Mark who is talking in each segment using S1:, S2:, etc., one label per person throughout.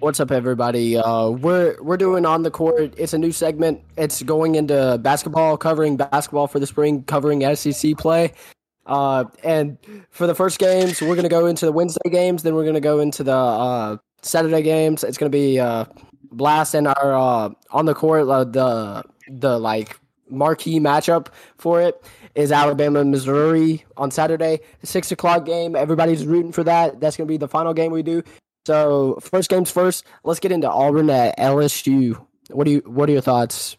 S1: What's up, everybody? Uh, we're we're doing on the court. It's a new segment. It's going into basketball, covering basketball for the spring, covering SEC play. Uh, and for the first games, we're gonna go into the Wednesday games. Then we're gonna go into the uh, Saturday games. It's gonna be uh, blast and our uh, on the court. Uh, the the like marquee matchup for it is Alabama Missouri on Saturday, six o'clock game. Everybody's rooting for that. That's gonna be the final game we do. So first games first. Let's get into Auburn at LSU. What do you What are your thoughts?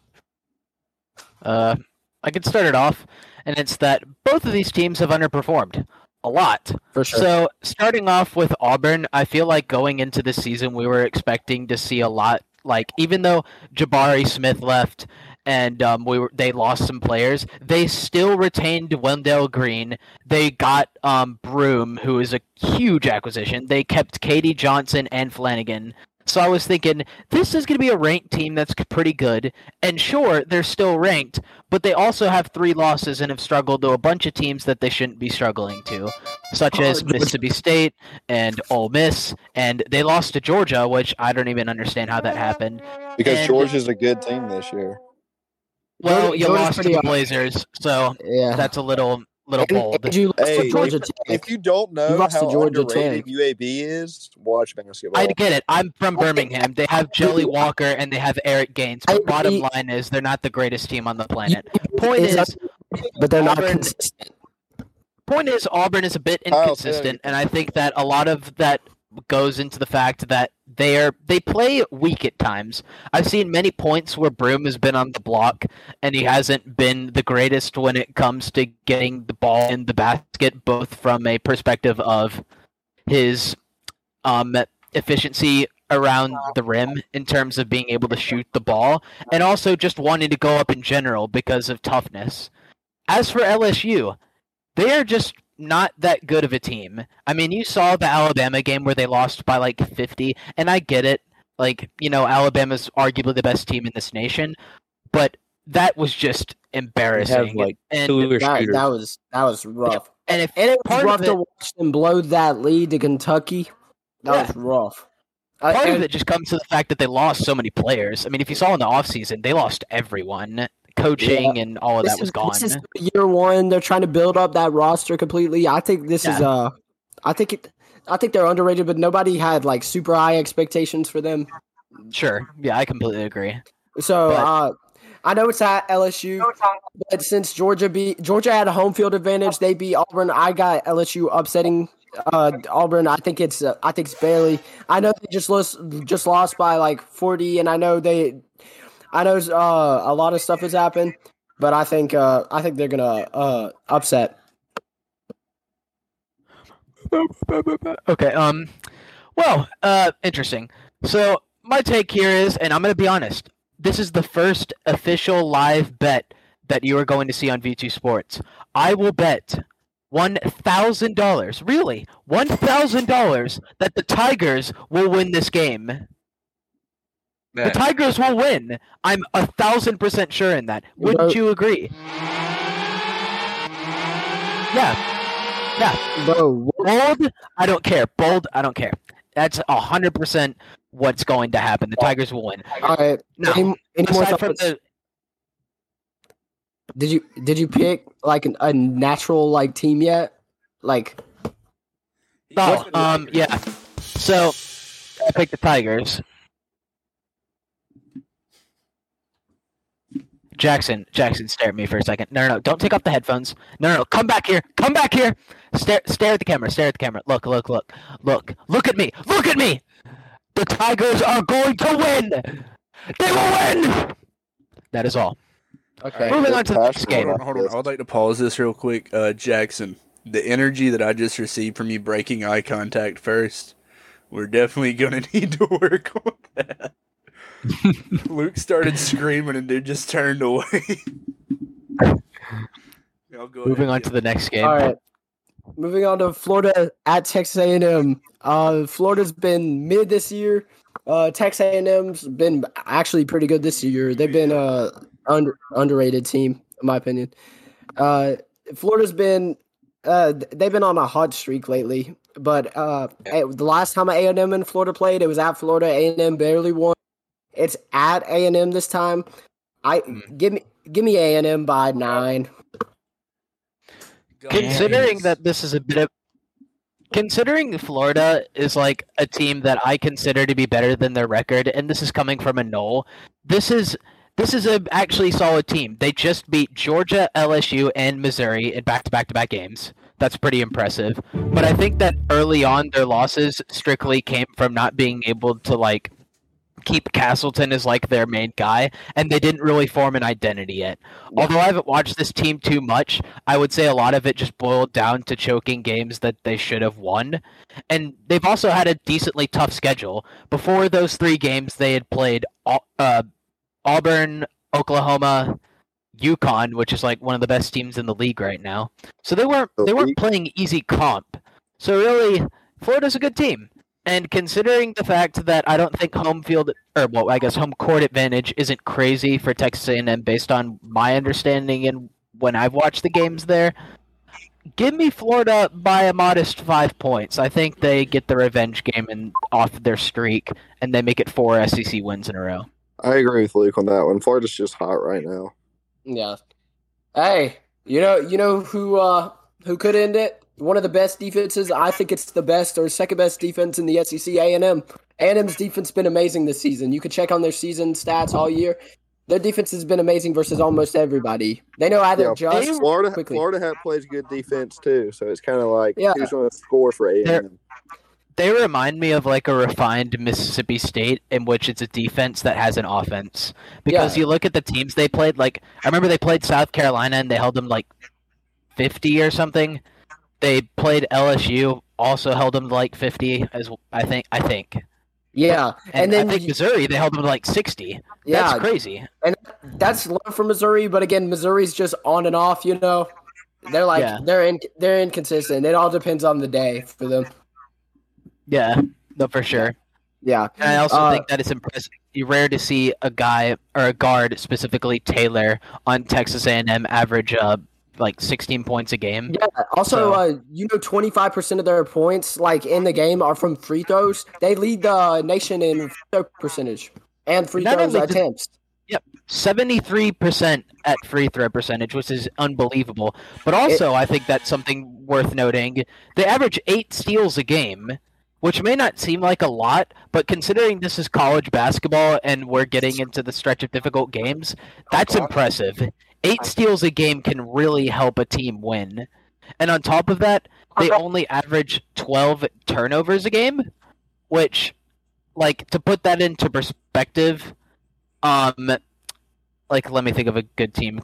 S2: Uh, I could start it off, and it's that both of these teams have underperformed a lot.
S1: For sure.
S2: So starting off with Auburn, I feel like going into the season we were expecting to see a lot. Like even though Jabari Smith left and um, we were, they lost some players, they still retained Wendell Green. They got um, Broome, who is a huge acquisition. They kept K.D. Johnson and Flanagan. So I was thinking this is going to be a ranked team that's pretty good. And sure, they're still ranked, but they also have three losses and have struggled to a bunch of teams that they shouldn't be struggling to, such as Mississippi State and Ole Miss. And they lost to Georgia, which I don't even understand how that happened.
S3: Because
S2: And-
S3: Georgia's a good team this year.
S2: Well,
S1: Georgia-
S2: you
S1: Georgia's
S2: lost to
S1: pretty
S2: the
S1: up.
S2: Blazers, so
S1: yeah.
S2: that's a little little bold.
S1: and you lost
S3: Hey,
S1: Georgia
S3: if,
S1: Tech.
S3: if you don't know
S1: lost
S3: how
S1: Georgia
S3: underrated
S1: Tech.
S3: UAB is, watch basketball.
S2: I get it. I'm from Birmingham. They have Jelly Walker and they have Eric Gaines.
S1: I
S2: But bottom
S1: agree.
S2: line is they're not the greatest team on the planet. Point
S1: Is
S2: is,
S1: but they're not consistent.
S2: point is Auburn is a bit
S3: Kyle, say that
S2: inconsistent, and I think that a lot of that goes into the fact that they are they play weak at times. I've seen many points where Broome has been on the block and he hasn't been the greatest when it comes to getting the ball in the basket, both from a perspective of his um, efficiency around the rim in terms of being able to shoot the ball, and also just wanting to go up in general because of toughness. As for LSU, they are just not that good of a team. I mean, you saw the Alabama game where they lost by like 50, and I get it. Like, you know, Alabama's arguably the best team in this nation, but that was just embarrassing.
S4: like
S2: and,
S1: That, that was that was rough.
S2: and if
S1: And it was
S2: Part
S1: rough
S2: of
S1: to
S2: it-
S1: watch them blow that lead to Kentucky. That
S2: Yeah.
S1: was rough.
S2: Part of
S1: and-
S2: it just comes to the fact that they lost so many players. I mean, if you saw in the offseason, they lost everyone. Coaching and all of
S1: this
S2: that was gone.
S1: This is year one. They're trying to build up that roster completely. I think this is
S2: Yeah.
S1: uh, I think it, I think they're underrated, but nobody had like super high expectations for them.
S2: Sure. Yeah, I completely agree.
S1: So
S2: But-
S1: uh, I know it's at LSU, but since Georgia beat Georgia had a home field advantage, they beat Auburn. I got LSU upsetting uh, Auburn. I think it's uh, I think it's barely. I know they just lost just lost by like forty, and I know they, I know uh, a lot of stuff has happened, but I think uh, I think they're gonna uh, upset.
S2: Okay. Um. Well, uh, interesting. So my take here is, and I'm to be honest. This is the first official live bet that you are going to see on V2 Sports. I will bet one thousand dollars, really, one thousand dollars, that the Tigers will win this game. The Tigers will win. I'm a thousand percent sure in that. Wouldn't
S1: Bro-
S2: you agree? Yeah. Yeah.
S1: Bro,
S2: Bold, I don't care. Bold, I don't care. That's a hundred percent what's going to happen. The Tigers will win.
S1: all right.
S2: Now,
S1: any, any more
S2: aside from
S1: thoughts?
S2: the
S1: Did you did you pick like an, a natural like team yet? Like
S2: oh, um, yeah. So I picked the Tigers. Jackson, Jackson, stare at me for a second. No, no, no, don't take off the headphones. No, no, no, come back here. Come back here. Stare, stare at the camera. Stare at the camera. Look, look, look, look, look at me. Look at me. The Tigers are going to win. They will win. That is all.
S1: okay.
S2: Moving on to the next
S3: Passionate
S2: game.
S5: Hold on, hold on. I would like to pause this real quick. Uh, Jackson, the energy that I just received from you breaking eye contact first, we're definitely going to need to work on that. Luke started screaming and dude just turned away. I'll go
S2: Moving
S5: ahead.
S2: on to the next game.
S1: All right. Moving on to Florida at Texas A&M. Uh, Florida's been mid this year. Uh, Texas A&M's been actually pretty good this year. They've been a under, underrated team, in my opinion. Uh, Florida's been uh, they've been on a hot streak lately. but uh, the last time A and M and Florida played, it was at Florida. A and M barely won. It's at A and M this time. I
S4: Mm.
S1: give me give me A and M by nine.
S2: Considering
S4: Yes.
S2: that this is a bit of considering Florida is like a team that I consider to be better than their record, and this is coming from a null. This is this is a actually solid team. They just beat Georgia, LSU, and Missouri in back to back to back games. That's pretty impressive. But I think that early on their losses strictly came from not being able to like keep Castleton as like their main guy, and they didn't really form an identity yet. Although I haven't watched this team too much, I would say a lot of it just boiled down to choking games that they should have won. And they've also had a decently tough schedule. Before those three games, they had played uh, Auburn, Oklahoma, UConn, which is like one of the best teams in the league right now. So they weren't they weren't playing easy comp. So really, Florida's a good team. And considering the fact that I don't think home field or well, I guess home court advantage isn't crazy for Texas A&M based on my understanding and when I've watched the games there, give me Florida by a modest five points. I think they get the revenge game and off their streak, and they make it four SEC wins in a row.
S3: I agree with Luke on that one. Florida's just hot right now.
S1: Yeah. Hey, you know you know who uh who could end it? One of the best defenses. I think it's the best or second best defense in the SEC. A and M. A and M's defense been amazing this season. You could check on their season stats all year. Their defense has been amazing versus almost everybody. They know how to
S3: Yeah,
S1: adjust.
S3: Florida,
S1: quickly.
S3: Florida ha- plays good defense too, so it's kind of like
S1: Yeah.
S3: who's going to score for A
S2: They're-
S3: and M.
S2: They remind me of like a refined Mississippi State in which it's a defense that has an offense. Because
S1: Yeah.
S2: you look at the teams they played, like I remember they played South Carolina and they held them like fifty or something. They played LSU, also held them to like fifty, as I think. I think,
S1: Yeah,
S2: and,
S1: and, then
S2: I think Missouri they held them to like sixty.
S1: yeah,
S2: That's crazy.
S1: And that's low for Missouri, but again, Missouri's just on and off. You know, they're like
S2: Yeah.
S1: they're in, they're inconsistent. It all depends on the day for them.
S2: Yeah, no, for sure.
S1: Yeah,
S2: And I also
S1: Uh,
S2: think that it's impressive. You're rare to see a guy or a guard, specifically Taylor, on Texas A&M average uh, like 16 points a game.
S1: Yeah. Also,
S2: So-
S1: uh, you know, twenty five percent of their points, like in the game, are from free throws. They lead the nation in free throw percentage and free
S2: Not
S1: throws
S2: attempts.
S1: attempts.
S2: 73% at free throw percentage, which is unbelievable. But also, I think that's something worth noting. They average eight steals a game, which may not seem like a lot, but considering this is college basketball and we're getting into the stretch of difficult games, that's impressive. Eight steals a game can really help a team win. And on top of that, they only average 12 turnovers a game, which, like, to put that into perspective, um, like let me think of a good team.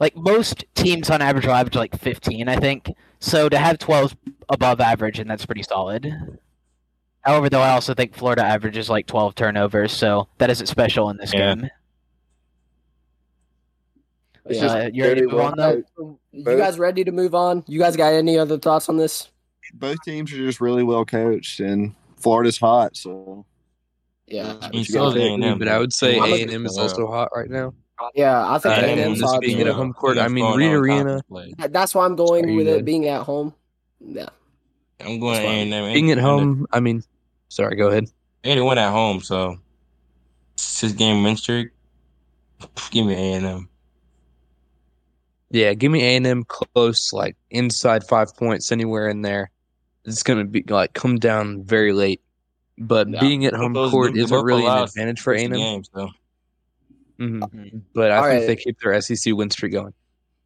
S2: Like most teams on average will average like 15, I think. So to have 12 above average, and that's pretty solid. However, though, I also think Florida averages like 12 turnovers, so that isn't special in this
S4: Yeah.
S2: game.
S3: It's
S2: Uh,
S3: just
S2: you ready to move on, though?
S3: well-
S1: You guys ready to move on? You guys got any other thoughts on this?
S3: Both teams are just really well coached, and Florida's hot. So
S1: Yeah,
S3: What
S4: He
S3: you
S4: still
S3: got there?
S4: A&M.
S6: But I would say A and M is also hot right now.
S1: yeah. I think
S6: Uh,
S1: A&M's
S6: and this
S1: hot
S6: being at home court, I mean, Reed Arena.
S1: That's why I'm going with
S6: good?
S1: it being at home. Yeah,
S4: I'm going
S1: That's
S4: A and M.
S6: Being at home, I mean, sorry, go ahead.
S4: They already went at home, so six game win streak. Give me A and M.
S6: Yeah, give me A and M close, like inside five points, anywhere in there. It's gonna be like come down very late. But
S1: Yeah.
S6: being at home court isn't really an advantage for A
S4: Six
S6: and M.
S4: games, though.
S6: Mhm. But I
S1: All
S6: think
S1: right.
S6: they keep their SEC win streak going.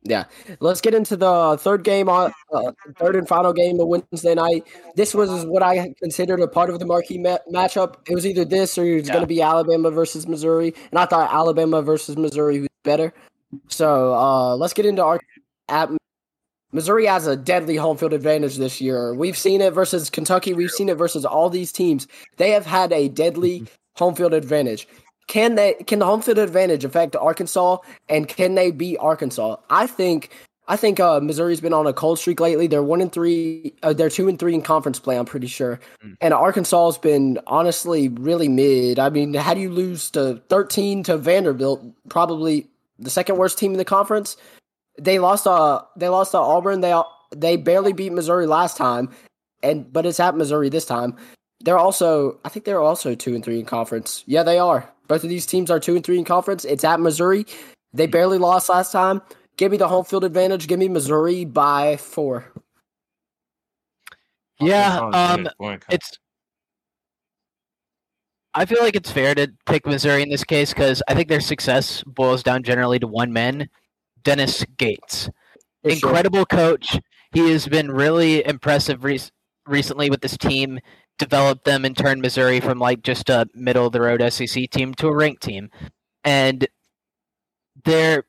S1: Yeah, let's get into the third game on uh, third and final game of Wednesday night. This was what I considered a part of the marquee ma- matchup. It was either this or it was
S2: Yeah.
S1: going to be Alabama versus Missouri, and I thought Alabama versus Missouri was better. So uh, let's get into our at Missouri has a deadly home field advantage this year. We've seen it versus Kentucky. We've seen it versus all these teams. They have had a deadly home field advantage. Can they? Can the home field advantage affect Arkansas? And can they beat Arkansas? I think. I think uh, Missouri's been on a cold streak lately. They're one and three. Uh, they're two and three in conference play. I'm pretty sure.
S6: Mm.
S1: And Arkansas has been honestly really mid. I mean, how do you lose to 13 to Vanderbilt? Probably the second worst team in the conference. They lost. Uh, they lost to Auburn. They they barely beat Missouri last time. and but it's at Missouri this time. They're also, I think they're also two and three in conference. Yeah, they are. Both of these teams are two and three in conference. It's at Missouri. They barely lost last time. Give me the home field advantage. Give me Missouri by four.
S2: Yeah, um,
S4: good at scoring coverage.
S2: it's. I feel like it's fair to pick Missouri in this case because I think their success boils down generally to one man, Dennis Gates.
S1: For sure.
S2: Incredible coach. He has been really impressive re- recently with this team. Developed them and turned Missouri from like just a middle of the road SEC team to a ranked team, and they're.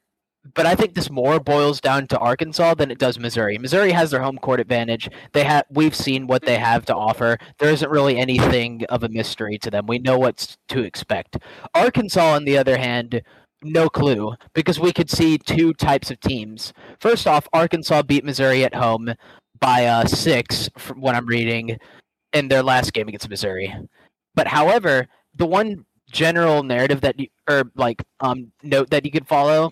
S2: But I think this more boils down to Arkansas than it does Missouri. Missouri has their home court advantage. They have we've seen what they have to offer. There isn't really anything of a mystery to them. We know what to expect. Arkansas, on the other hand, no clue because we could see two types of teams. First off, Arkansas beat Missouri at home by uh, six, from what I'm reading, in their last game against Missouri. But however, the one general narrative that you, or like um note that you could follow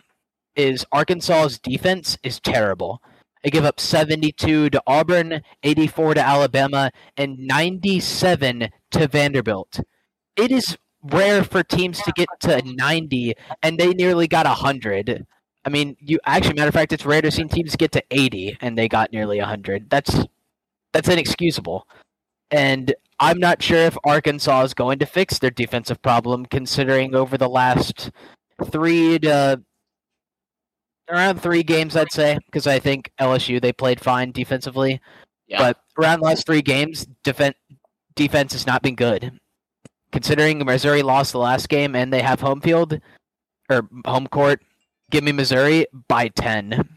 S2: is Arkansas's defense is terrible. They give up 72 to Auburn, 84 to Alabama, and 97 to Vanderbilt. It is rare for teams to get to 90, and they nearly got 100. I mean, you actually, matter of fact, it's rare to see teams get to 80 and they got nearly 100. That's that's inexcusable. And I'm not sure if Arkansas is going to fix their defensive problem, considering over the last three to around three games, I'd say, because I think LSU they played fine defensively,
S1: Yeah.
S2: but around the last three games, defense defense has not been good. Considering Missouri lost the last game and they have home field or home court, give me Missouri by ten.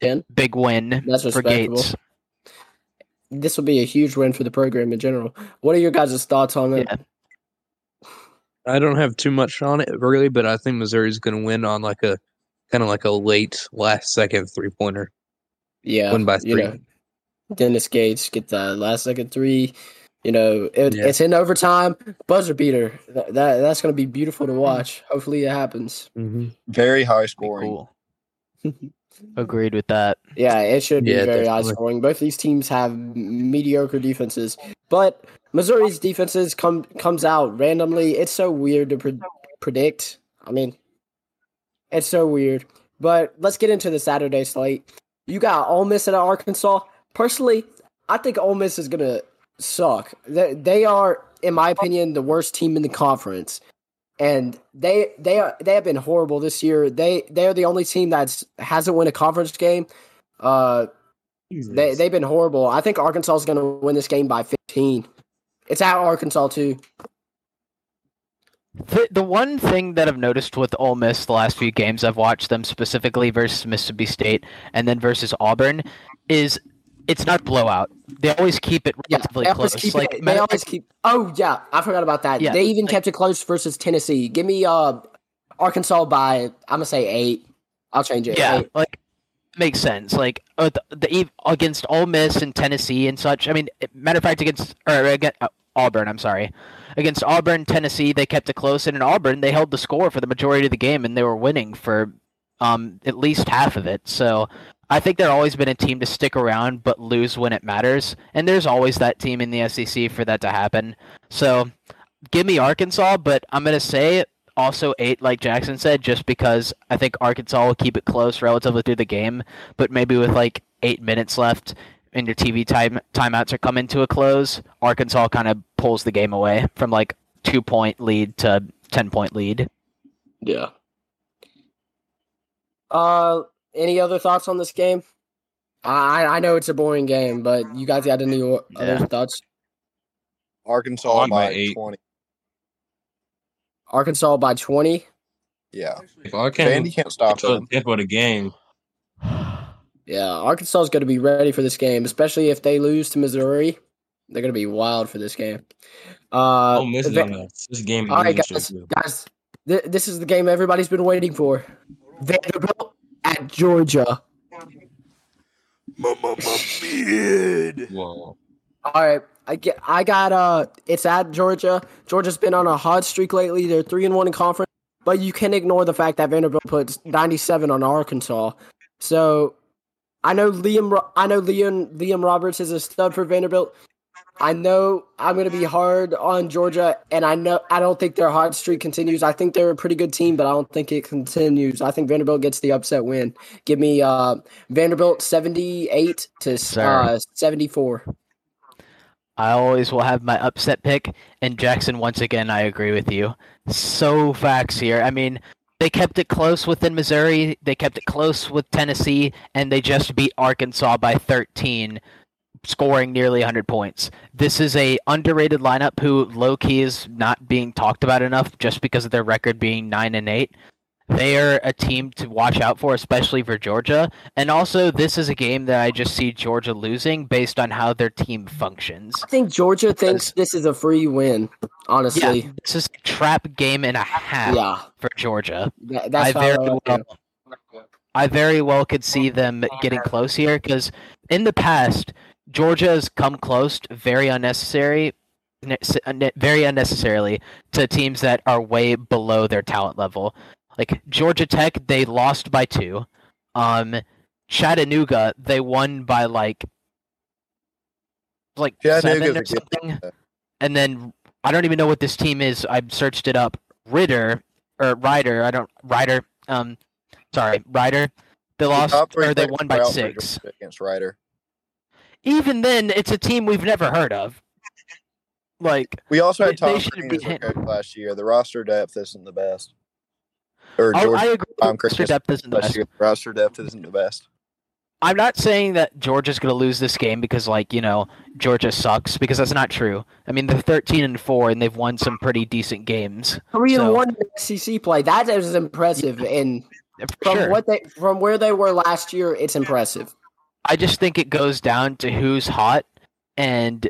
S1: 10?
S2: Big win
S1: That's
S2: for
S1: respectable.
S2: Gates.
S1: This will be a huge win for the program in general. What are your guys' thoughts on that?
S2: Yeah.
S6: I don't have too much on it really, but I think Missouri's going to win on like a kind of like a late last second three pointer.
S1: Yeah,
S6: one by
S1: you
S6: three.
S1: know, Dennis Gates get the last second three. You know, it,
S6: Yeah.
S1: it's in overtime, buzzer beater. That, that that's going to be beautiful to watch. Hopefully, it happens.
S6: Mm-hmm.
S3: Very high scoring.
S2: cool. Agreed with that.
S1: Yeah, it should be
S6: Yeah,
S1: very high scoring. Both these teams have mediocre defenses, but Missouri's defenses come comes out randomly. It's so weird to pre- predict. I mean, it's so weird. But let's get into the Saturday slate. You got Ole Miss at Arkansas. Personally, I think Ole Miss is gonna suck. They, they are, in my opinion, the worst team in the conference, and they they are they have been horrible this year. They they are the only team that's hasn't won a conference game. Uh, they they've been horrible. I think Arkansas is going to win this game by 15. It's at Arkansas too.
S2: The, the one thing that I've noticed with Ole Miss the last few games I've watched them specifically versus Mississippi State and then versus Auburn is it's not blowout. They always keep it
S1: Yeah,
S2: relatively
S1: always
S2: close.
S1: keep
S2: like
S1: it, they always keep. Oh yeah, I forgot about that.
S2: Yeah,
S1: they even
S2: like-
S1: kept it close versus Tennessee. Give me uh Arkansas by I'm gonna say eight. I'll change it.
S2: yeah,
S1: Eight.
S2: like makes sense. Like uh, the, the against Ole Miss and Tennessee and such. I mean, matter of fact, against or against uh, Auburn. I'm sorry, against Auburn, Tennessee, they kept it close, and in Auburn, they held the score for the majority of the game, and they were winning for um at least half of it. So. I think they've always been a team to stick around but lose when it matters, and there's always that team in the SEC for that to happen. So, give me Arkansas, but I'm gonna say also eight, like Jackson said, just because I think Arkansas will keep it close relatively through the game, but maybe with like eight minutes left and your TV time timeouts are coming to a close, Arkansas kind of pulls the game away from like two point lead to ten point lead.
S1: Yeah. Uh, any other thoughts on this game? I I know it's a boring game, but you guys got any o- other
S2: Yeah.
S1: thoughts?
S3: Arkansas
S4: On by
S3: by
S4: eight.
S3: 20.
S1: Arkansas by twenty.
S3: Yeah.
S4: If I can't
S3: Vandy can't stop
S4: control
S3: them.
S4: the tempo of the game,
S1: Yeah, Arkansas is going to be ready for this game, especially if they lose to Missouri. They're going to be wild for this game. Uh,
S4: Ole Miss is
S1: Va-
S4: on this game.
S1: all right, guys, guys, th- this is the game everybody's been waiting for. Vanderbilt at Georgia.
S5: Mama mid.
S4: Whoa.
S1: All right, I get, I got uh, it's at Georgia. Georgia's been on a hot streak lately. They're three and one in conference, but you can ignore the fact that Vanderbilt puts ninety seven on Arkansas. So, I know Liam, I know Liam, Liam Robbins is a stud for Vanderbilt, I know I'm going to be hard on Georgia, and I know I don't think their hot streak continues. I think they're a pretty good team, but I don't think it continues. I think Vanderbilt gets the upset win. Give me uh, Vanderbilt 78 to uh, 74.
S2: I always will have my upset pick, and Jackson, once again, I agree with you. So facts here. I mean, they kept it close within Missouri, they kept it close with Tennessee, and they just beat Arkansas by 13, scoring nearly 100 points. This is a underrated lineup who low key is not being talked about enough just because of their record being 9 and 8. They are a team to watch out for, especially for Georgia. And also, this is a game that I just see Georgia losing based on how their team functions.
S1: I think Georgia thinks this is a free win. Honestly,
S2: Yeah, this is a trap game and a half
S1: yeah,
S2: for Georgia.
S1: that- that's
S2: I very
S1: I
S2: well. I very well could see them getting close here because in the past, Georgia has come close, very unnecessary, ne- s- unne- very unnecessarily to teams that are way below their talent level. Like Georgia Tech, they lost by two. Um, Chattanooga, they won by like like seven or something. And then I don't even know what this team is. I searched it up. Ritter or Rider, I don't Rider. Um, sorry, Rider. They lost
S3: three
S2: or they won by
S3: were out for
S2: six.
S3: Against Rider.
S2: Even then, it's a team we've never heard of. Like,
S3: We also had Tom
S2: Crean
S3: as our coach last year. The roster depth isn't the best. Or
S2: oh,
S3: Georgia
S2: I agree.
S3: Um, Tom
S2: Roster
S3: Christmas
S2: depth isn't the best.
S3: roster depth isn't the best.
S2: I'm not saying that Georgia's going to lose this game because, like, you know, Georgia sucks because that's not true. I mean, they're 13 and four and they've won some pretty decent games.
S1: Three and
S2: So-
S1: one in the SEC play. That is impressive, and from
S2: sure.
S1: what they from where they were last year, it's impressive.
S2: I just think it goes down to who's hot, and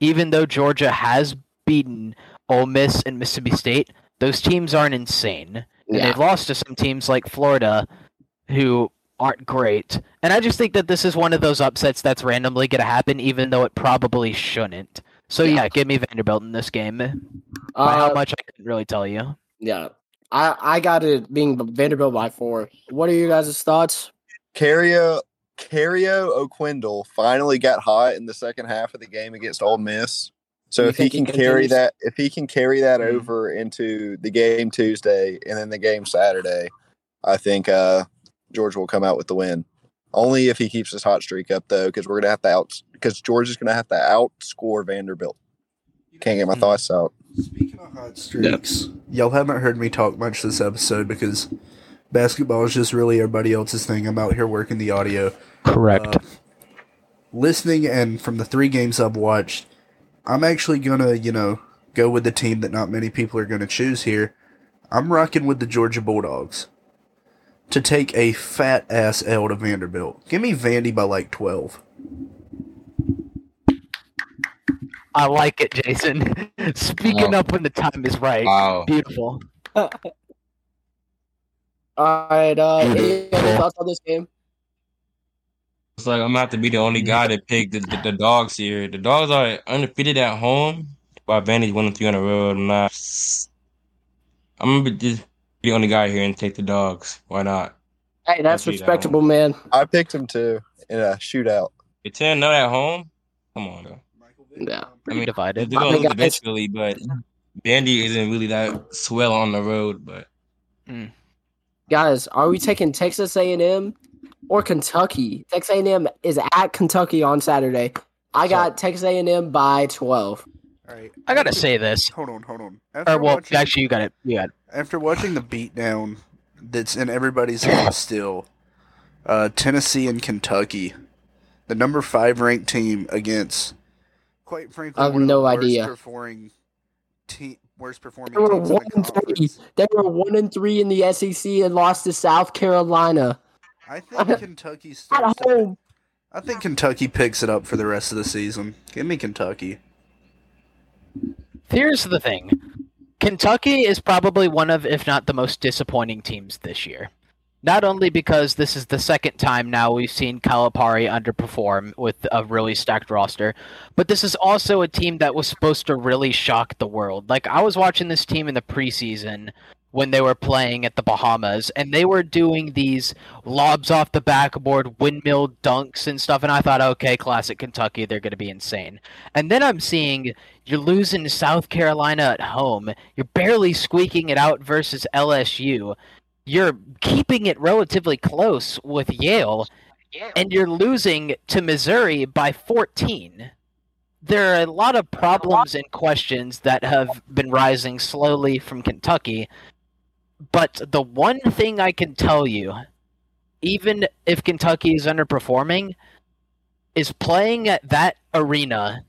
S2: even though Georgia has beaten Ole Miss and Mississippi State, those teams aren't insane, and
S1: Yeah.
S2: they've lost to some teams like Florida, who aren't great. And I just think that this is one of those upsets that's randomly going to happen, even though it probably shouldn't. So
S1: Yeah.
S2: yeah, give me Vanderbilt in this game. By how
S1: Uh,
S2: much I couldn't really tell you.
S1: yeah, I I got it being Vanderbilt by four. What are you guys' thoughts?
S3: Kario Kario Oquendo finally got hot in the second half of the game against Ole Miss. So
S1: You
S3: if he
S1: think he
S3: can carry that, if he can carry that
S2: Mhm.
S3: over into the game Tuesday and then the game Saturday, I think uh, Georgia will come out with the win. Only if he keeps his hot streak up, though, because we're gonna have to out because George is gonna have to outscore Vanderbilt. Can't get my
S2: Mhm.
S3: thoughts out.
S5: Speaking of hot streaks, y'all haven't heard me talk much this episode because basketball is just really everybody else's thing. I'm out here working the audio.
S2: Correct.
S5: Uh, listening and from the three games I've watched, I'm actually gonna, you know, go with the team that not many people are gonna choose here. I'm rocking with the Georgia Bulldogs to take a fat ass L to Vanderbilt. Give me Vandy by like twelve.
S2: I like it, Jason. Speaking
S4: Wow.
S2: up when the time is right.
S4: Wow.
S2: Beautiful.
S1: All right, uh, any other thoughts on this game?
S4: It's like I'm gonna be the only guy that picked the, the, the dogs here. The dogs are undefeated at home, while Vandy's one and three on the road. I'm not. I'm gonna be just be the only guy here and take the dogs. Why not?
S1: Hey, that's
S4: I'll that
S1: respectable, man.
S3: I picked him too in a shootout.
S4: The ten not at home. Come on, though.
S1: Yeah.
S2: Pretty
S4: mean,
S2: divided.
S4: They're gonna
S1: I
S4: lose eventually, but Vandy isn't really that swell on the road. But
S1: Guys, are we taking Texas A&M or Kentucky? Texas A&M is at Kentucky on Saturday. I got Texas A&M by 12.
S5: All right,
S2: I gotta say this.
S5: Hold on, hold on.
S2: Or
S5: After
S2: well,
S5: watching-
S2: actually, you got it. You got it.
S5: after watching the beatdown that's in everybody's head still, uh, Tennessee and Kentucky, the number five ranked team against, quite frankly,
S1: I have
S5: one of
S1: no
S5: the worst
S1: idea.
S5: performing te- worst performing
S1: They were
S5: teams in
S1: one
S5: the
S1: and three.
S5: conference.
S1: They were one and three in the SEC and lost to South Carolina
S5: I think Kentucky
S1: at
S5: starts. To,
S1: home.
S5: I think Kentucky picks it up for the rest of the season. Give me Kentucky.
S2: Here's the thing Kentucky is probably one of, if not the most disappointing teams this year. Not only because this is the second time now we've seen Calipari underperform with a really stacked roster, but this is also a team that was supposed to really shock the world. Like, I was watching this team in the preseason, when they were playing at the Bahamas, and they were doing these lobs off the backboard, windmill dunks and stuff. And I thought, okay, classic Kentucky, they're going to be insane. And then I'm seeing you're losing to South Carolina at home. You're barely squeaking it out versus LSU. You're keeping it relatively close with Yale, and you're losing to Missouri by 14 there are a lot of problems and questions that have been rising slowly from Kentucky. But the one thing I can tell you, even if Kentucky is underperforming, is playing at that arena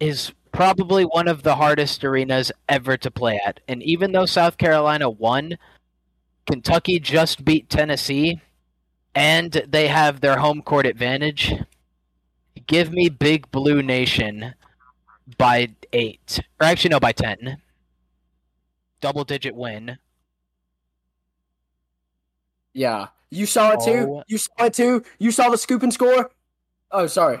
S2: is probably one of the hardest arenas ever to play at. And even though South Carolina won, Kentucky just beat Tennessee and they have their home court advantage. Give me Big Blue Nation by eight, or actually no, by ten. Double digit win.
S1: Yeah, you saw it too.
S2: Oh.
S1: You saw it too. You saw the scoop and score. Oh, sorry,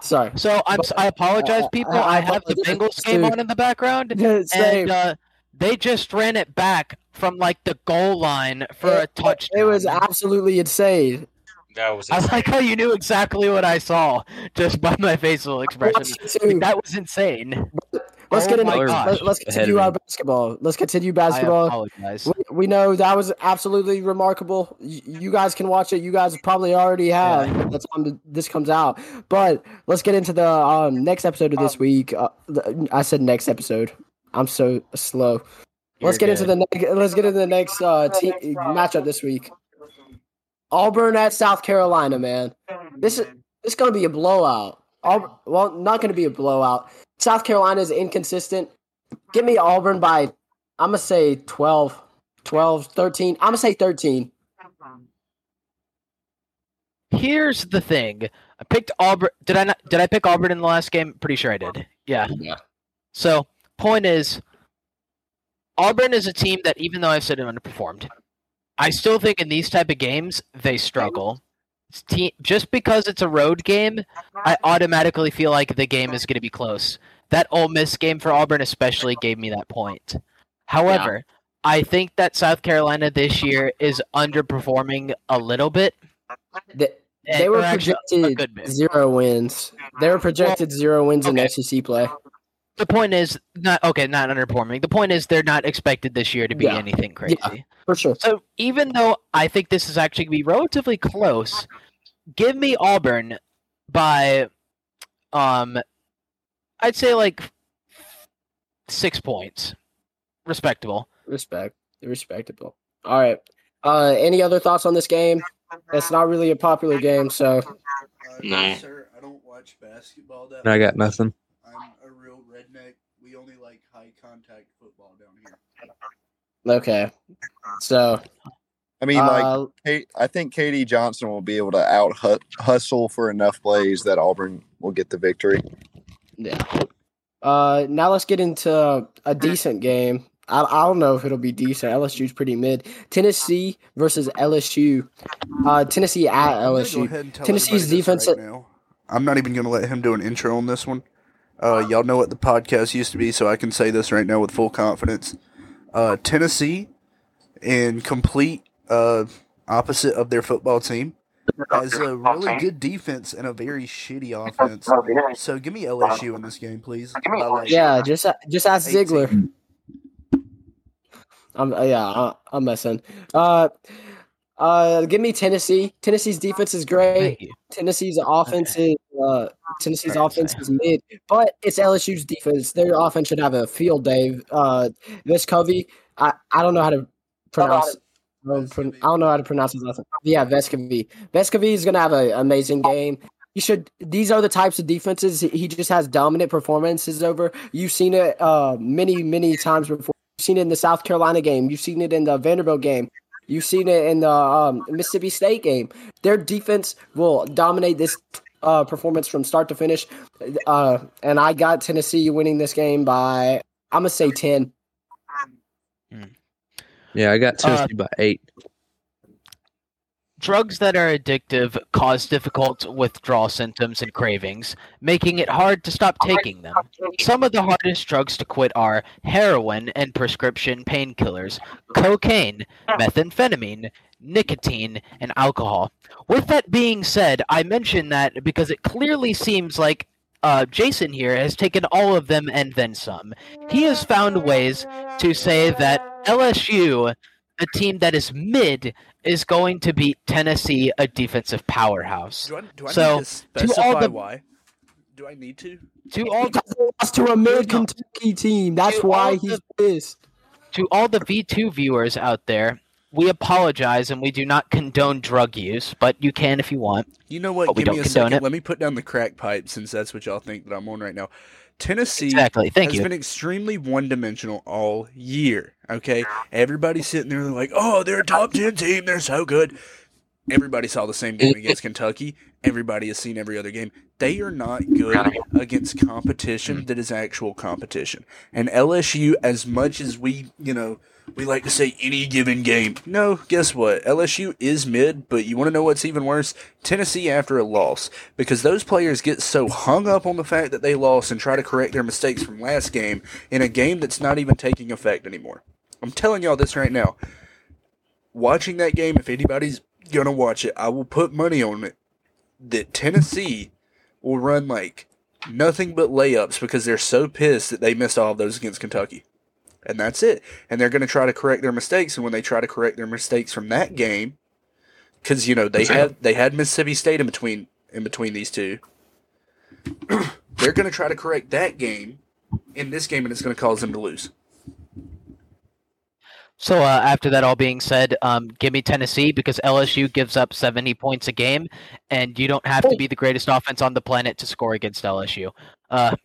S1: sorry.
S2: So I'm
S1: But-
S2: I apologize,
S1: I-
S2: people.
S1: I
S2: I have the
S1: apologize,
S2: Bengals game on in the background,
S1: Same.
S2: and uh, they just ran it back from like the goal line for a
S1: It-
S2: touchdown.
S1: It was absolutely insane.
S4: That was
S2: I like how you knew exactly what I saw just by my facial expression.
S1: Watched it too.
S2: That was insane.
S1: Let's
S2: Oh
S1: get into
S2: my
S1: let, let's continue our basketball. Let's continue
S2: I
S1: basketball.
S2: apologize.
S1: We, we know that was absolutely remarkable. You, you guys can watch it. You guys probably already have. by the time this comes out. But let's get into the um, next episode of this week. Uh, the, I said next episode. I'm so slow. Let's
S2: You're
S1: get into the ne- let's get into the next uh, team matchup this week. Auburn at South Carolina, man. This is this is gonna be a blowout. Aub- well, not gonna be a blowout. South Carolina is inconsistent. Give me Auburn by I'm gonna say 12, 12, 13. I'm gonna say 13.
S2: Here's the thing. I picked Auburn. Did I not? Did I pick Auburn in the last game? Pretty sure I did. Yeah.
S1: Yeah.
S2: So point is, Auburn is a team that even though I've said it underperformed, I still think in these type of games they struggle. It's just because it's a road game, I automatically feel like the game is going to be close. That Ole Miss game for Auburn especially gave me that point. However, I think that South Carolina this year is underperforming a little bit.
S1: They,
S2: Eh,
S1: they were
S2: or actually, a
S1: projected zero wins. They were projected zero wins
S2: okay.
S1: in SEC play.
S2: The point is not okay, not underperforming. The point is they're not expected this year to be
S1: Yeah.
S2: anything crazy.
S1: For sure.
S2: So even though I think this is actually gonna be relatively close, give me Auburn by um I'd say like six points. Respectable.
S1: Respect. Respectable. All right. Uh, any other thoughts on this game? It's not really a popular game, so
S5: Uh,
S4: No.
S5: sir, I don't watch basketball that
S6: I got nothing.
S5: I'm a real redneck. We only like high contact football down here.
S1: okay. So
S3: I mean, like
S1: uh,
S3: Kate, I think K.D. Johnson will be able to out hustle for enough plays that Auburn will get the victory.
S1: yeah. Uh, now let's get into a decent game. I, I don't know if it'll be decent. LSU's pretty mid. Tennessee versus LSU. Uh, Tennessee at
S5: I'm go
S1: LSU.
S5: ahead and tell
S1: Tennessee's
S5: everybody
S1: defense-
S5: right now. I'm not even going to let him do an intro on this one. Uh, y'all know what the podcast used to be, so I can say this right now with full confidence. Uh, Tennessee, in complete uh, opposite of their football team, has a really good defense and a very shitty offense. So give me LSU in this game, please. Like
S1: Yeah, just just ask
S5: 18.
S1: Zeigler. I'm uh, yeah, I, I'm messing. Uh, uh, give me Tennessee. Tennessee's defense is great. Tennessee's offense is uh, Tennessee's
S2: Sorry,
S1: offense is mid, but it's LSU's defense. Their offense should have a field day. Uh, Vescovi, I, I don't know how to pronounce. I don't, pro- I don't know how to pronounce his last name. Yeah, Vescovi. Vescovi is gonna have an amazing game. He should. These are the types of defenses he- he just has dominant performances over. You've seen it uh, many, many times before. You've seen it in the South Carolina game. You've seen it in the Vanderbilt game. You've seen it in the um, Mississippi State game. Their defense will dominate this uh, performance from start to finish. Uh, and I got Tennessee winning this game by I'm gonna say ten.
S6: Yeah, I got Tennessee by eight.
S2: Drugs that are addictive cause difficult withdrawal symptoms and cravings, making it hard to stop taking them. Some of the hardest drugs to quit are heroin and prescription painkillers, cocaine, methamphetamine, nicotine, and alcohol. With that being said, I mention that because it clearly seems like uh, Jason here has taken all of them and then some. He has found ways to say that LSU, a team that is mid, is going to beat Tennessee, a defensive powerhouse.
S5: Do I, do I
S2: So,
S5: need to specify
S2: all the-
S5: why? Do I need to?
S2: To all
S1: Because they lost to a mid Kentucky team. That's why he's
S2: the-
S1: pissed.
S2: to all the V2 viewers out there, we apologize and we do not condone drug use, but you can if you want.
S5: You know what?
S2: But we
S5: Give me
S2: don't
S5: a
S2: condone
S5: second.
S2: it.
S5: Let me put down the crack pipe since that's what y'all think that I'm on right now. Tennessee
S2: Exactly. Thank
S5: has
S2: you.
S5: been extremely one-dimensional all year. Okay, everybody's sitting there like, "Oh, they're a top ten team. They're so good." Everybody saw the same game against Kentucky. Everybody has seen every other game. They are not good against competition mm-hmm. that is actual competition. And LSU, as much as we, you know, we like to say any given game. No, guess what? LSU is mid, but you want to know what's even worse? Tennessee after a loss. Because those players get so hung up on the fact that they lost and try to correct their mistakes from last game in a game that's not even taking effect anymore. I'm telling y'all this right now. Watching that game, if anybody's gonna watch it, I will put money on it that Tennessee will run like nothing but layups because they're so pissed that they missed all of those against Kentucky. And that's it. And they're going to try to correct their mistakes. And when they try to correct their mistakes from that game, because you know they had they had Mississippi State in between in between these two, they're going to try to correct that game in this game, and it's going to cause them to lose.
S2: So uh, after that all being said, um, give me Tennessee because LSU gives up 70 points a game, and you don't have to be the greatest offense on the planet to score against LSU. Uh,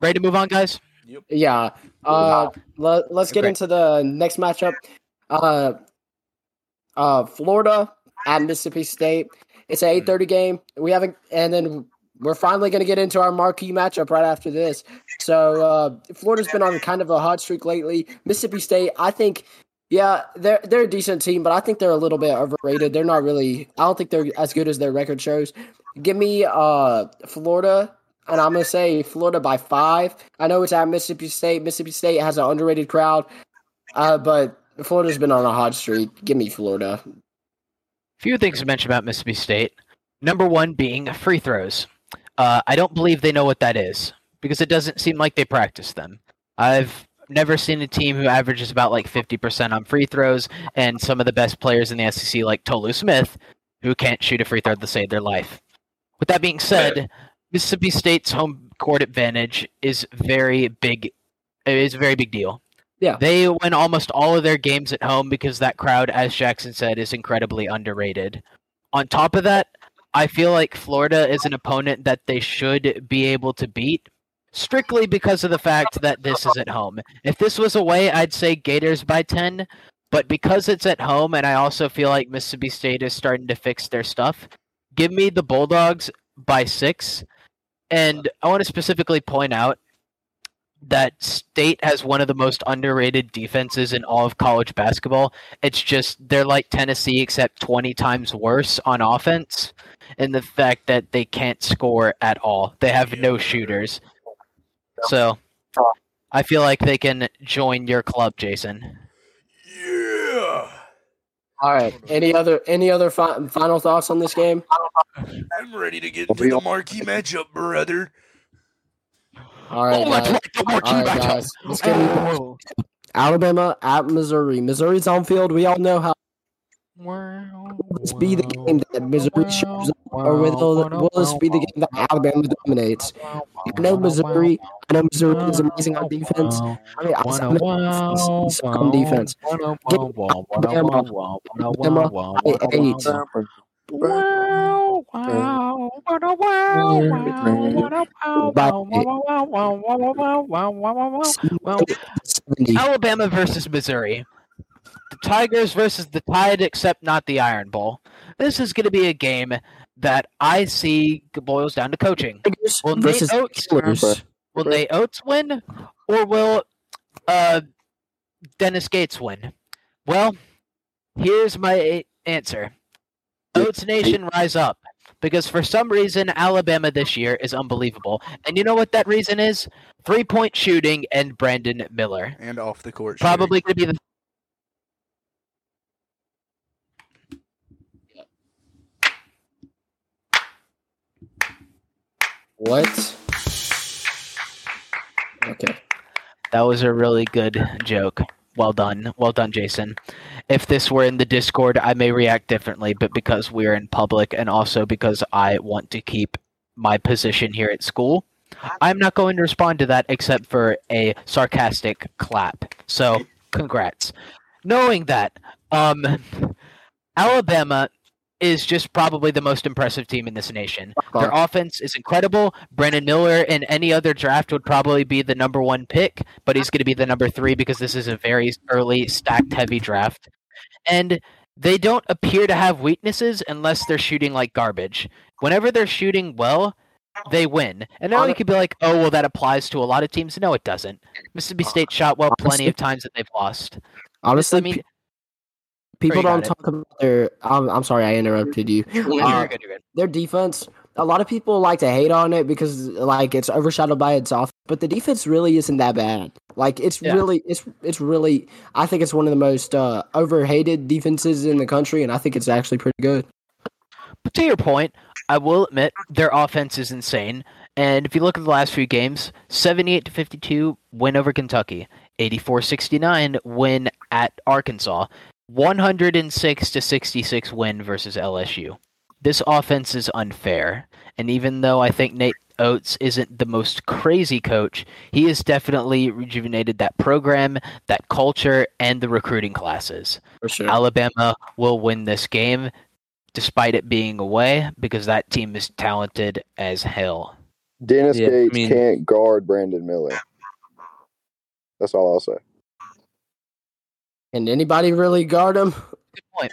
S2: ready to move on, guys?
S1: Yeah. Uh, let, let's get
S2: Great.
S1: into the next matchup. Uh, uh, Florida at Mississippi State. It's an eight thirty game. We haven't, and then we're finally going to get into our marquee matchup right after this. So uh, Florida's been on kind of a hot streak lately. Mississippi State, I think. Yeah, they're they're a decent team, but I think they're a little bit overrated. They're not really. I don't think they're as good as their record shows. Give me uh Florida, and I'm gonna say Florida by five. I know it's at Mississippi State. Mississippi State has an underrated crowd, uh, but Florida's been on a hot streak. Give me Florida.
S2: few things to mention about Mississippi State. Number one being free throws. Uh, I don't believe they know what that is because it doesn't seem like they practice them. I've never seen a team who averages about like 50% on free throws, and some of the best players in the SEC, like Tolu Smith, who can't shoot a free throw to save their life. With that being said, Mississippi State's home court advantage is very big. It is a very big deal.
S1: Yeah.
S2: They win almost all of their games at home because that crowd, as Jackson said, is incredibly underrated. On top of that, I feel like Florida is an opponent that they should be able to beat strictly because of the fact that this is at home. If this was away, I'd say Gators by 10, but because it's at home and I also feel like Mississippi State is starting to fix their stuff, give me the Bulldogs by 6. And I want to specifically point out that State has one of the most underrated defenses in all of college basketball. It's just they're like Tennessee except 20 times worse on offense and the fact that they can't score at all. They have no shooters. So I feel like they can join your club, Jason.
S5: Yeah.
S1: All right. Any other any other fi- final thoughts on this game?
S5: I'm ready to get into the marquee matchup, brother.
S1: All right, guys. All right, guys. Let's get into oh. Alabama at Missouri. Missouri's on field. We all know how will this be the game that Missouri shows up, or will, will this be the game that Alabama dominates? I know Missouri. I know Missouri is amazing on defense. I mean, I I'm on defense. Alabama. Alabama eight. By eight. 70.
S2: Alabama versus Missouri. The Tigers versus the Tide, except not the Iron Bowl. This is going to be a game that I see boils down to coaching.
S1: Tigers
S2: Will Nate
S1: versus
S2: Oats,
S1: Steelers.
S2: will Nate Oats win, or will uh, Dennis Gates win? Well, here's my answer. Oats Nation, rise up. Because for some reason, Alabama this year is unbelievable. And you know what that reason is? Three point shooting and Brandon Miller.
S5: And off the court.
S2: Probably going to be the
S1: What? Okay.
S2: That was a really good joke. Well done. Well done, Jason. If this were in the Discord, I may react differently, but because we're in public and also because I want to keep my position here at school, I'm not going to respond to that except for a sarcastic clap. So, congrats. Knowing that, um, Alabama is just probably the most impressive team in this nation. Their offense is incredible. Brandon Miller in any other draft would probably be the number one pick, but he's going to be the number three because this is a very early, stacked heavy draft. And they don't appear to have weaknesses unless they're shooting like garbage. Whenever they're shooting well, they win. And now you could be like, oh, well, that applies to a lot of teams. No, it doesn't. Mississippi State shot well plenty of times that they've lost.
S1: Honestly,
S2: I mean,
S1: people don't
S2: it.
S1: talk about their. I'm, I'm sorry, I interrupted you. Uh,
S2: good, you're good.
S1: their defense. A lot of people like to hate on it because like it's overshadowed by its offense, but the defense really isn't that bad. Like it's
S2: Yeah.
S1: really, it's it's really. I think it's one of the most uh, overhated defenses in the country, and I think it's actually pretty good.
S2: But to your point, I will admit their offense is insane. And if you look at the last few games, 78 to 52 win over Kentucky, 84-69 win at Arkansas, 106 to 66 win versus LSU. This offense is unfair. And even though I think Nate Oats isn't the most crazy coach, he has definitely rejuvenated that program, that culture, and the recruiting classes.
S1: For sure.
S2: Alabama will win this game despite it being away because that team is talented as hell.
S3: Dennis
S6: Yeah, I
S3: Gates
S6: mean-
S3: can't guard Brandon Miller. That's all I'll say.
S1: Can anybody really guard him?
S2: Good point.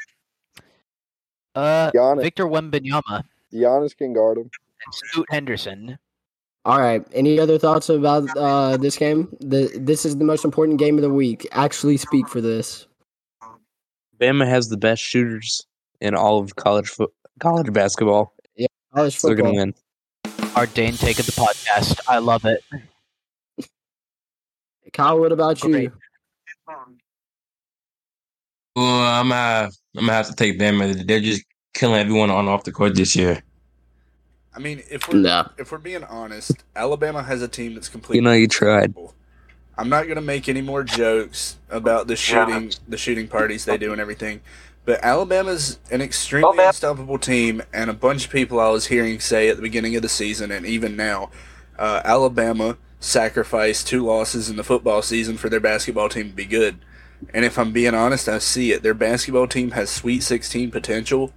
S2: Uh,
S3: Giannis,
S2: Victor Wembanyama
S3: Giannis can guard him.
S2: and Scoot Henderson.
S1: All right. Any other thoughts about uh, this game? The this is the most important game of the week. Actually, speak for this.
S6: Bama has the best shooters in all of college foot college basketball.
S1: Yeah, college
S6: So they're gonna win.
S2: Our Dane take of the podcast. I love it.
S1: Kyle, what about
S2: Great.
S1: you?
S4: Well, I'm uh, I'm gonna have to take them. They're just killing everyone on and off the court this year.
S5: I mean, if we're
S1: No.
S5: if we're being honest, Alabama has a team that's completely.
S6: You know you tried.
S5: I'm not gonna make any more jokes about the shooting, the shooting parties they do and everything. But Alabama's an extremely unstoppable team, and a bunch of people I was hearing say at the beginning of the season, and even now, uh, Alabama sacrificed two losses in the football season for their basketball team to be good. And if I'm being honest, I see it. Their basketball team has Sweet 16 potential,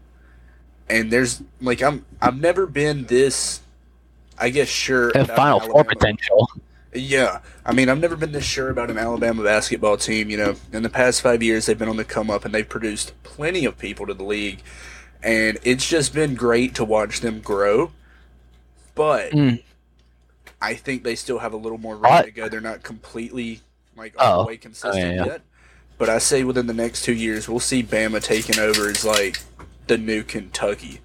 S5: and there's like I'm I've never been this, I guess sure.
S2: They have Final Four potential.
S5: Yeah, I mean, I've never been this sure about an Alabama basketball team. You know, in the past five years, they've been on the come up and they've produced plenty of people to the league, and it's just been great to watch them grow. But
S2: Mm.
S5: I think they still have a little more room
S2: What?
S5: to go. They're not completely like all
S2: Oh.
S5: the way consistent
S2: yeah, yeah.
S5: yet. But I say within the next two years, we'll see Bama taking over as like the new Kentucky.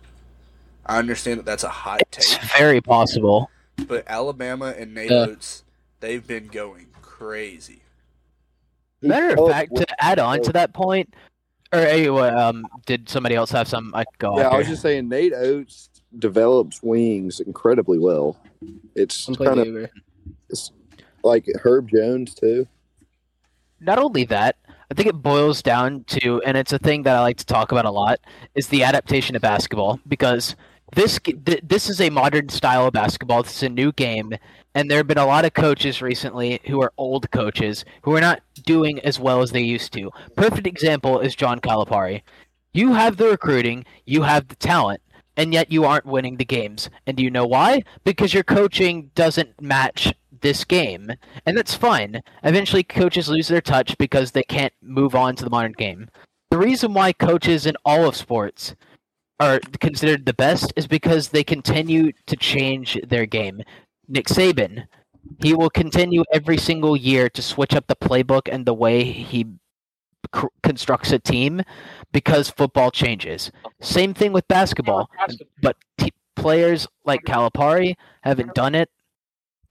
S5: I understand that that's a hot
S2: It's
S5: take,
S2: very possible.
S5: but Alabama and Nate
S1: Yeah.
S5: Oats, they've been going crazy.
S2: Matter
S3: Oh,
S2: of fact, to add on to that point, or anyway, um, did somebody else have some? I go
S3: Yeah, I was just saying Nate Oats develops wings incredibly well. It's kind of
S1: agree.
S3: like Herb Jones too.
S2: not only that, I think it boils down to, and it's a thing that I like to talk about a lot, is the adaptation of basketball because this th- this is a modern style of basketball. This is a new game, and there have been a lot of coaches recently who are old coaches who are not doing as well as they used to. Perfect example is John Calipari. You have the recruiting, you have the talent, and yet you aren't winning the games. And do you know why? Because your coaching doesn't match this game. And that's fine. Eventually, coaches lose their touch because they can't move on to the modern game. The reason why coaches in all of sports are considered the best is because they continue to change their game. Nick Saban, he will continue every single year to switch up the playbook and the way he cr- constructs a team because football changes. Same thing with basketball, but t- players like Calipari haven't done it,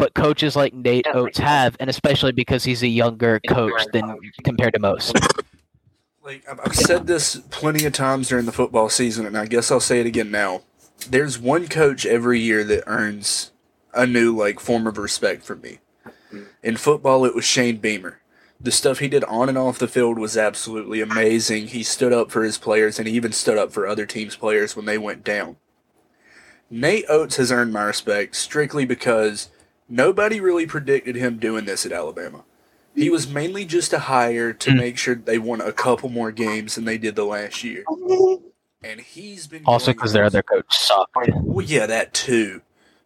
S2: but coaches like Nate Oats have, and especially because he's a younger coach than compared to most.
S5: Like I've I've said this plenty of times during the football season, and I guess I'll say it again now. There's one coach every year that earns a new like form of respect from me. In football, it was Shane Beamer. The stuff he did on and off the field was absolutely amazing. He stood up for his players, and he even stood up for other teams' players when they went down. Nate Oats has earned my respect strictly because nobody really predicted him doing this at Alabama. He was mainly just a hire to
S2: Mm.
S5: make sure they won a couple more games than they did the last year. And he's been
S2: Also, because their other coach sucked.
S5: well, yeah, that too.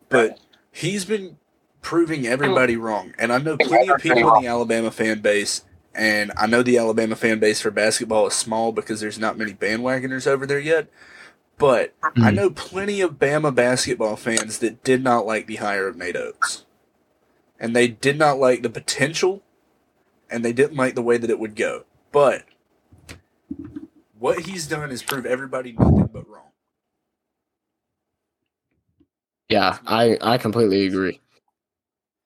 S5: But he's been proving everybody wrong. And I know plenty of people in the Alabama fan base, and I know the Alabama fan base for basketball is small because there's not many bandwagoners over there yet. But I
S2: Mhm.
S5: know plenty of Bama basketball fans that did not like the hire of Nate Oats. And they did not like the potential, and they didn't like the way that it would go. But what he's done is prove everybody nothing but wrong.
S1: Yeah, I I completely agree.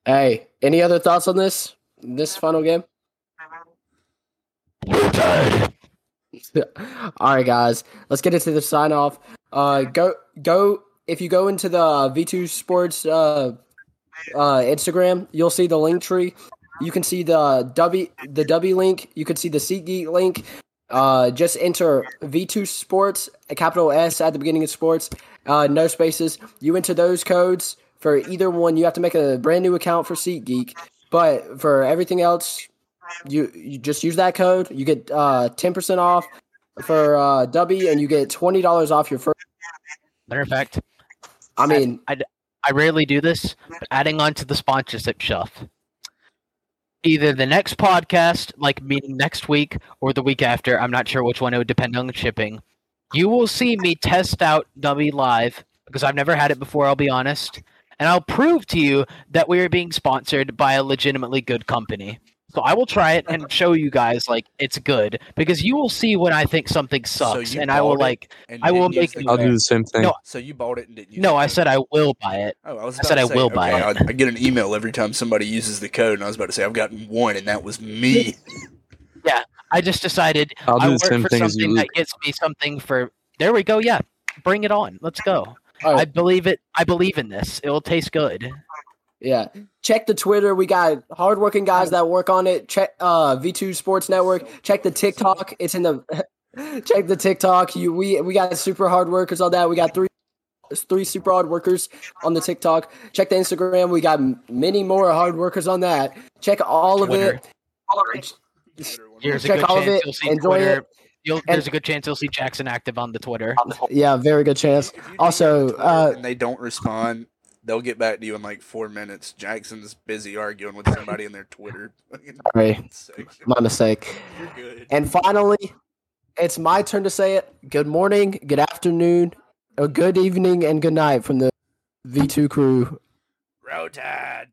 S1: Hey, any other thoughts on this this final game? All right, guys, let's get into the sign off. Uh, go go if you go into the V2 Sports uh, uh, Instagram, you'll see the link tree. You can see the W the W link. You can see the SeatGeek link. Uh, just enter V2 Sports, a capital S at the beginning of sports, uh, no spaces. You enter those codes for either one. You have to make a brand new account for SeatGeek, but for everything else, you you just use that code. You get uh ten percent off for uh W, and you get twenty dollars off your first.
S2: Matter of fact,
S1: I mean,
S2: I, I rarely do this, but adding on to the sponsorship stuff. Either the next podcast, like meeting next week, or the week after, I'm not sure which one, it would depend on shipping. You will see me test out W Live because I've never had it before, I'll be honest. And I'll prove to you that we are being sponsored by a legitimately good company. So I will try it and show you guys like it's good because you will see when I think something sucks,
S5: you
S2: and I will like.
S5: and
S2: I will make
S5: the
S2: you
S6: I'll do the same thing.
S2: No,
S5: So you bought it and didn't use
S2: No, I said I will buy it.
S5: Oh, I was.
S2: I
S5: About
S2: said
S5: to
S2: I
S5: say,
S2: will
S5: okay,
S2: buy it.
S5: I, I get an email every time somebody uses the code, and I was about to say I've gotten one, and that was me.
S2: Yeah, I just decided
S6: I'll
S2: I work
S6: the same
S2: for
S6: thing
S2: something that
S6: Luke.
S2: gets me something for. There we go. Yeah, bring it on. Let's go.
S1: all
S2: I believe it. I believe in this. It will taste good.
S1: Yeah. Check the Twitter. We got hardworking guys that work on it. Check uh V2 Sports Network. Check the TikTok. It's in the. check the TikTok. You we we got super hard workers on that. We got three three super hard workers on the TikTok. Check the Instagram. We got many more hard workers on that. Check all of
S2: Twitter.
S1: it.
S2: There's a
S1: Check
S2: good
S1: all of
S2: chance
S1: it,
S2: you'll see
S1: enjoy
S2: Twitter.
S1: it.
S2: You'll, there's a good chance you'll see Jackson active on the Twitter.
S1: Yeah, very good chance.
S5: If you do
S1: Also,
S5: go to Twitter
S1: uh,
S5: and they don't respond, they'll get back to you in like four minutes. Jackson's busy arguing with somebody in their Twitter
S1: Sorry. My mistake.
S5: You're good.
S1: And finally, it's my turn to say it. Good morning, good afternoon, a good evening, and good night from the V2 crew.
S5: Roll Tide.